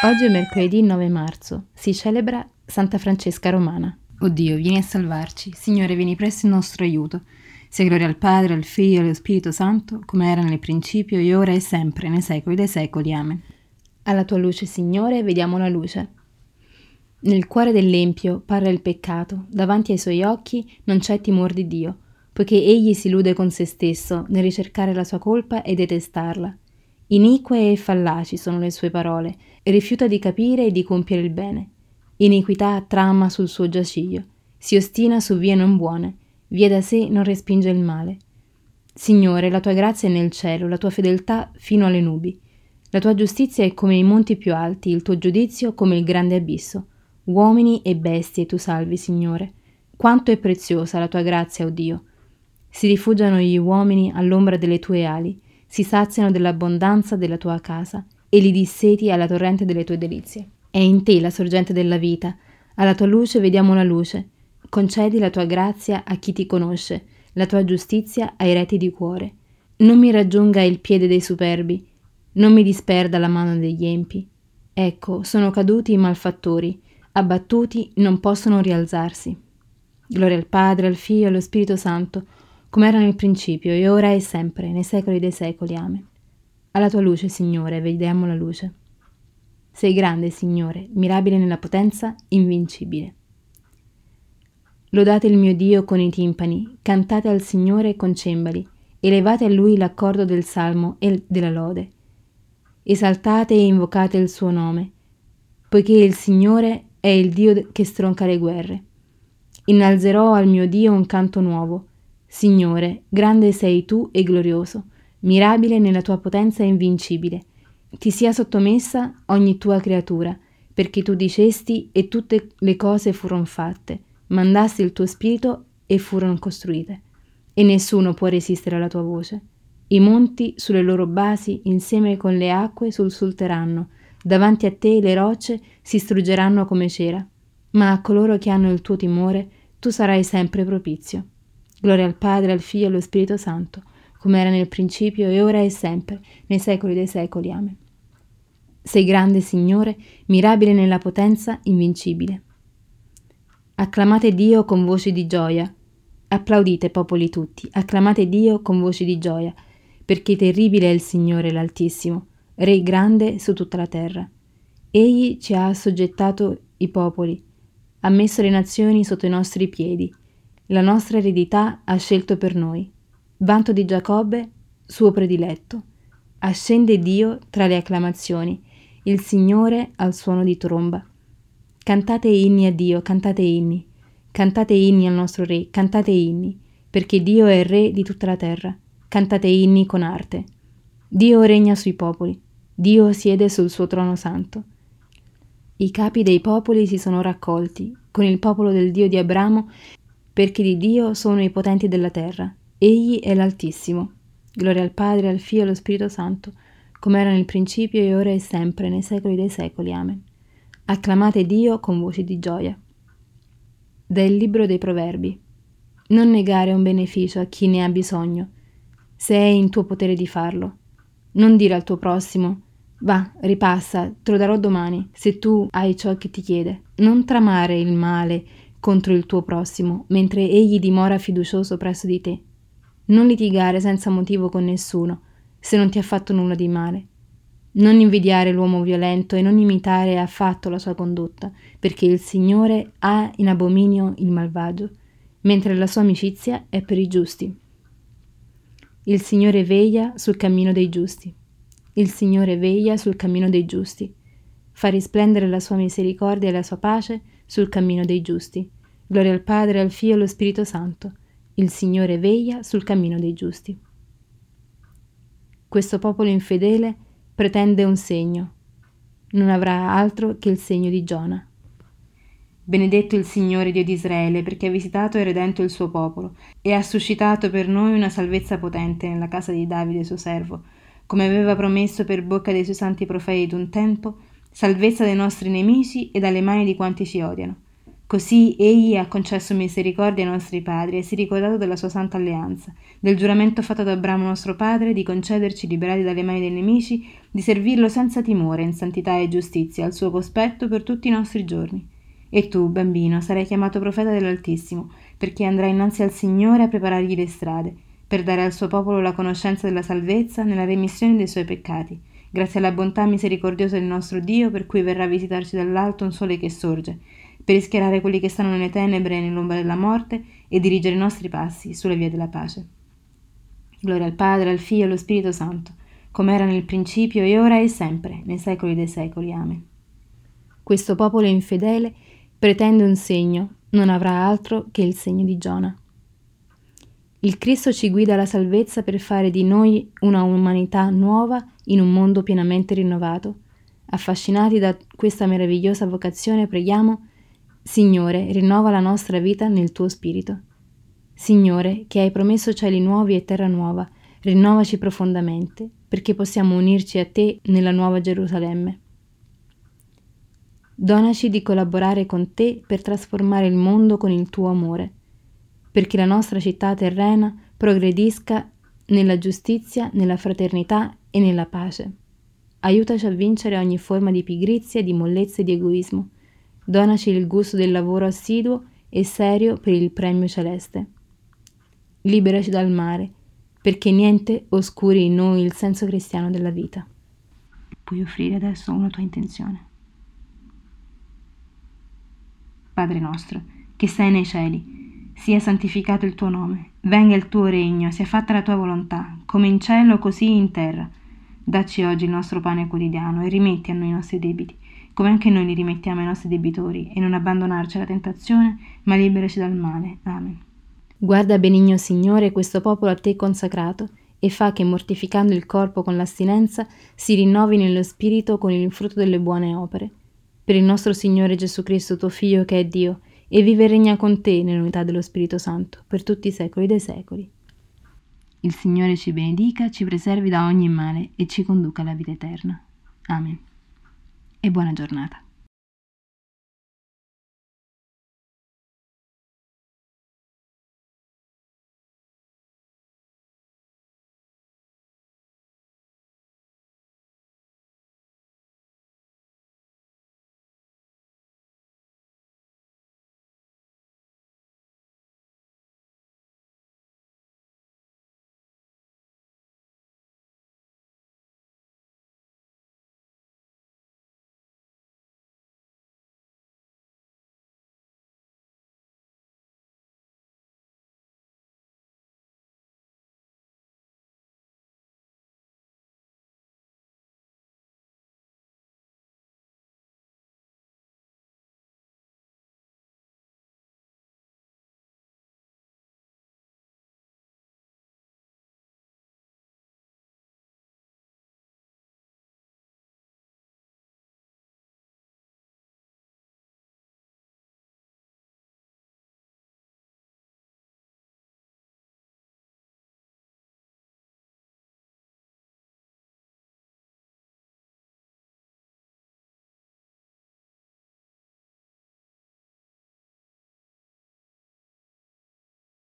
Oggi è mercoledì 9 marzo, si celebra Santa Francesca Romana. O Dio, vieni a salvarci. Signore, vieni presto in nostro aiuto. Sia gloria al Padre, al Figlio e allo Spirito Santo, come era nel principio, e ora e sempre, nei secoli dei secoli. Amen. Alla tua luce, Signore, vediamo la luce. Nel cuore dell'empio parla il peccato, davanti ai suoi occhi non c'è timore di Dio, poiché egli si illude con se stesso nel ricercare la sua colpa e detestarla. Inique e fallaci sono le sue parole, e rifiuta di capire e di compiere il bene. Iniquità trama sul suo giaciglio, si ostina su vie non buone, via da sé non respinge il male. Signore, la tua grazia è nel cielo, la tua fedeltà fino alle nubi. La tua giustizia è come i monti più alti, il tuo giudizio come il grande abisso. Uomini e bestie tu salvi, Signore. Quanto è preziosa la tua grazia, o oh Dio. Si rifugiano gli uomini all'ombra delle tue ali, si saziano dell'abbondanza della tua casa e li disseti alla torrente delle tue delizie. È in te la sorgente della vita, alla tua luce vediamo la luce. Concedi la tua grazia a chi ti conosce, la tua giustizia ai reti di cuore. Non mi raggiunga il piede dei superbi, non mi disperda la mano degli empi. Ecco, sono caduti i malfattori, abbattuti non possono rialzarsi. Gloria al Padre, al Figlio e allo Spirito Santo, come era nel principio, e ora e sempre, nei secoli dei secoli. Amen. Alla tua luce, Signore, vediamo la luce. Sei grande, Signore, mirabile nella potenza, invincibile. Lodate il mio Dio con i timpani, cantate al Signore con cembali, elevate a Lui l'accordo del salmo e della lode. Esaltate e invocate il suo nome, poiché il Signore è il Dio che stronca le guerre. Innalzerò al mio Dio un canto nuovo, Signore, grande sei tu e glorioso, mirabile nella tua potenza invincibile. Ti sia sottomessa ogni tua creatura, perché tu dicesti e tutte le cose furono fatte, mandasti il tuo spirito e furono costruite. E nessuno può resistere alla tua voce. I monti sulle loro basi, insieme con le acque, sussulteranno. Davanti a te le rocce si struggeranno come cera. Ma a coloro che hanno il tuo timore, tu sarai sempre propizio. Gloria al Padre, al Figlio e allo Spirito Santo, come era nel principio e ora e sempre, nei secoli dei secoli. Amen. Sei grande, Signore, mirabile nella potenza, invincibile. Acclamate Dio con voci di gioia. Applaudite, popoli tutti, acclamate Dio con voci di gioia, perché terribile è il Signore l'Altissimo, Re grande su tutta la terra. Egli ci ha assoggettato i popoli, ha messo le nazioni sotto i nostri piedi la nostra eredità ha scelto per noi. Vanto di Giacobbe, suo prediletto. Ascende Dio tra le acclamazioni, il Signore al suono di tromba. Cantate inni a Dio, cantate inni. Cantate inni al nostro Re, cantate inni, perché Dio è il Re di tutta la terra. Cantate inni con arte. Dio regna sui popoli, Dio siede sul suo trono santo. I capi dei popoli si sono raccolti, con il popolo del Dio di Abramo perché di Dio sono i potenti della terra. Egli è l'Altissimo. Gloria al Padre, al Figlio e allo Spirito Santo, come era nel principio e ora e sempre, nei secoli dei secoli. Amen. Acclamate Dio con voci di gioia. Del Libro dei Proverbi. Non negare un beneficio a chi ne ha bisogno, se è in tuo potere di farlo. Non dire al tuo prossimo, va, ripassa, te lo darò domani, se tu hai ciò che ti chiede. Non tramare il male contro il tuo prossimo, mentre egli dimora fiducioso presso di te. Non litigare senza motivo con nessuno, se non ti ha fatto nulla di male. Non invidiare l'uomo violento e non imitare affatto la sua condotta, perché il Signore ha in abominio il malvagio, mentre la sua amicizia è per i giusti. Il Signore veglia sul cammino dei giusti. Il Signore veglia sul cammino dei giusti. Fa risplendere la sua misericordia e la sua pace sul cammino dei giusti. Gloria al Padre, al Figlio e allo Spirito Santo. Il Signore veglia sul cammino dei giusti. Questo popolo infedele pretende un segno. Non avrà altro che il segno di Giona. Benedetto il Signore Dio di Israele, perché ha visitato e redento il suo popolo, e ha suscitato per noi una salvezza potente nella casa di Davide suo servo, come aveva promesso per bocca dei suoi santi profeti d'un tempo, salvezza dai nostri nemici e dalle mani di quanti ci odiano Così egli ha concesso misericordia ai nostri padri e si è ricordato della sua santa alleanza, del giuramento fatto ad Abramo nostro padre di concederci, liberati dalle mani dei nemici, di servirlo senza timore, in santità e giustizia, al suo cospetto per tutti i nostri giorni. E tu, bambino, sarai chiamato profeta dell'Altissimo, perché andrai innanzi al Signore a preparargli le strade, per dare al suo popolo la conoscenza della salvezza nella remissione dei suoi peccati, grazie alla bontà misericordiosa del nostro Dio, per cui verrà a visitarci dall'alto un sole che sorge, per rischiarare quelli che stanno nelle tenebre e nell'ombra della morte e dirigere i nostri passi sulle vie della pace. Gloria al Padre, al Figlio e allo Spirito Santo, come era nel principio e ora e sempre, nei secoli dei secoli. Amen. Questo popolo infedele pretende un segno, non avrà altro che il segno di Giona. Il Cristo ci guida alla salvezza per fare di noi una umanità nuova in un mondo pienamente rinnovato. Affascinati da questa meravigliosa vocazione, preghiamo Signore, rinnova la nostra vita nel tuo spirito. Signore, che hai promesso cieli nuovi e terra nuova, rinnovaci profondamente, perché possiamo unirci a te nella nuova Gerusalemme. Donaci di collaborare con te per trasformare il mondo con il tuo amore, perché la nostra città terrena progredisca nella giustizia, nella fraternità e nella pace. Aiutaci a vincere ogni forma di pigrizia, di mollezza e di egoismo Donaci il gusto del lavoro assiduo e serio per il premio celeste. Liberaci dal mare, perché niente oscuri in noi il senso cristiano della vita. Puoi offrire adesso una tua intenzione. Padre nostro, che sei nei cieli, sia santificato il tuo nome, venga il tuo regno, sia fatta la tua volontà, come in cielo così in terra. Dacci oggi il nostro pane quotidiano e rimetti a noi i nostri debiti come anche noi li rimettiamo ai nostri debitori, e non abbandonarci alla tentazione, ma liberaci dal male. Amen. Guarda benigno Signore questo popolo a te consacrato, e fa che mortificando il corpo con l'astinenza si rinnovi nello spirito con il frutto delle buone opere. Per il nostro Signore Gesù Cristo, tuo Figlio che è Dio, e vive e regna con te nell'unità dello Spirito Santo, per tutti i secoli dei secoli. Il Signore ci benedica, ci preservi da ogni male e ci conduca alla vita eterna. Amen e buona giornata.